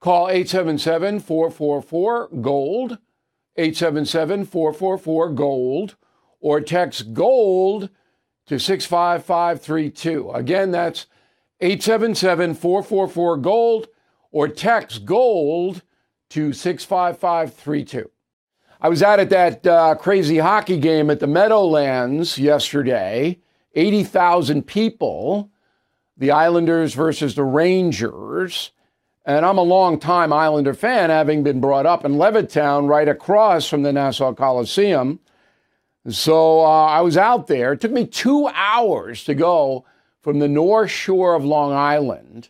Call 877 444 GOLD, 877 444 GOLD, or text GOLD to 65532. Again, that's 877 444 GOLD, or text GOLD to 65532. I was out at that uh, crazy hockey game at the Meadowlands yesterday. 80,000 people, the Islanders versus the Rangers. And I'm a long-time Islander fan, having been brought up in Levittown, right across from the Nassau Coliseum. So uh, I was out there. It took me two hours to go from the North Shore of Long Island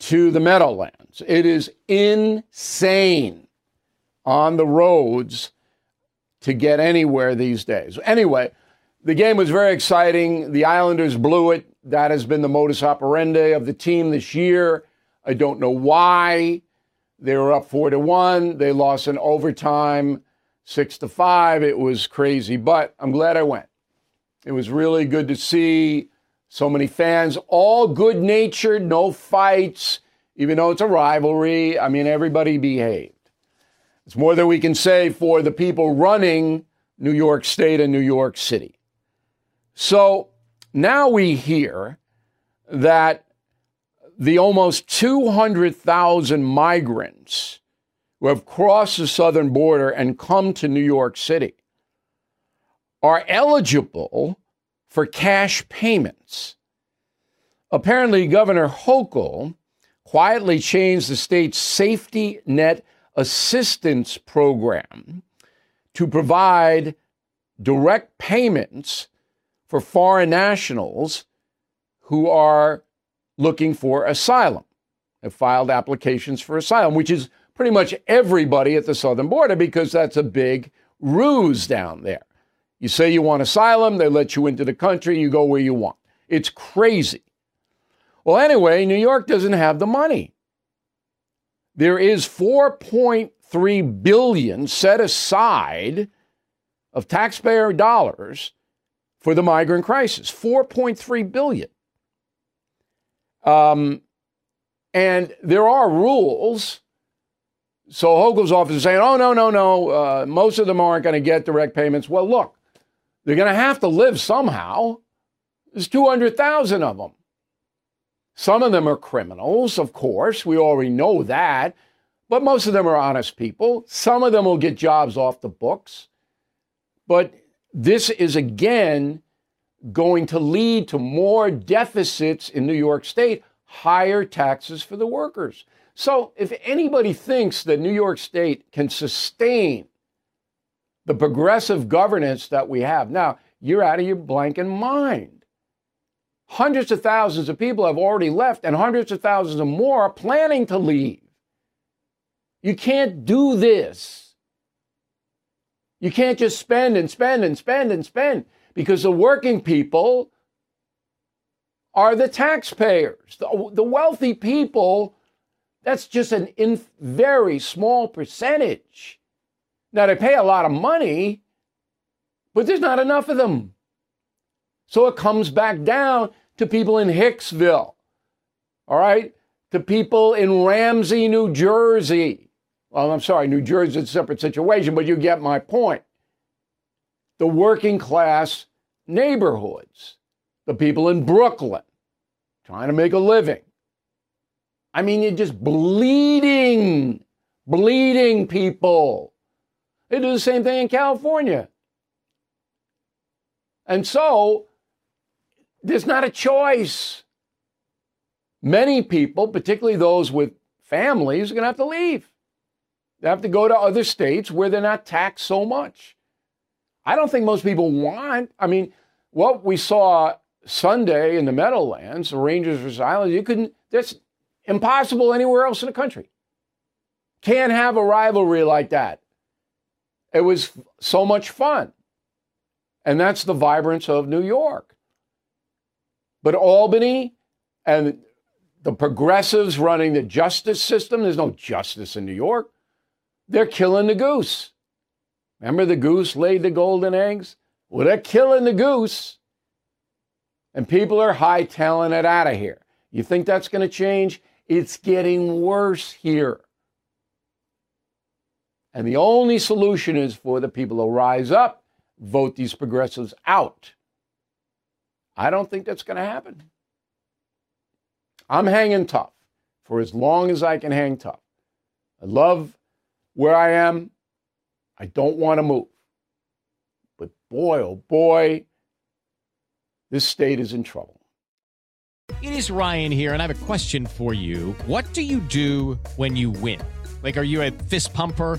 to the Meadowlands. It is insane on the roads to get anywhere these days. Anyway, the game was very exciting. The Islanders blew it. That has been the modus operandi of the team this year. I don't know why. They were up four to one. They lost in overtime, six to five. It was crazy, but I'm glad I went. It was really good to see so many fans, all good natured, no fights, even though it's a rivalry. I mean, everybody behaved. It's more than we can say for the people running New York State and New York City. So now we hear that the almost 200,000 migrants who have crossed the southern border and come to New York City are eligible for cash payments. Apparently, Governor Hochul quietly changed the state's safety net assistance program to provide direct payments for foreign nationals who are looking for asylum, have filed applications for asylum, which is pretty much everybody at the southern border because that's a big ruse down there. You say you want asylum, they let you into the country, you go where you want. It's crazy. Well, anyway, New York doesn't have the money there is 4.3 billion set aside of taxpayer dollars for the migrant crisis 4.3 billion um, and there are rules so hochul's office is saying oh no no no uh, most of them aren't going to get direct payments well look they're going to have to live somehow there's 200000 of them some of them are criminals, of course. We already know that. But most of them are honest people. Some of them will get jobs off the books. But this is again going to lead to more deficits in New York State, higher taxes for the workers. So if anybody thinks that New York State can sustain the progressive governance that we have, now you're out of your blanking mind. Hundreds of thousands of people have already left, and hundreds of thousands of more are planning to leave. You can't do this. You can't just spend and spend and spend and spend because the working people are the taxpayers. The, the wealthy people, that's just an in, very small percentage. Now, they pay a lot of money, but there's not enough of them. So it comes back down to people in Hicksville, all right, to people in Ramsey, New Jersey. Well, I'm sorry, New Jersey is a separate situation, but you get my point. The working class neighborhoods, the people in Brooklyn trying to make a living. I mean, you're just bleeding, bleeding people. They do the same thing in California. And so there's not a choice. Many people, particularly those with families, are going to have to leave. They have to go to other states where they're not taxed so much. I don't think most people want, I mean, what we saw Sunday in the Meadowlands, the Rangers versus Islanders, you couldn't, that's impossible anywhere else in the country. Can't have a rivalry like that. It was so much fun. And that's the vibrance of New York. But Albany and the progressives running the justice system, there's no justice in New York. They're killing the goose. Remember the goose laid the golden eggs? Well, they're killing the goose. And people are hightailing it out of here. You think that's going to change? It's getting worse here. And the only solution is for the people to rise up, vote these progressives out. I don't think that's going to happen. I'm hanging tough for as long as I can hang tough. I love where I am. I don't want to move. But boy, oh boy, this state is in trouble. It is Ryan here, and I have a question for you. What do you do when you win? Like, are you a fist pumper?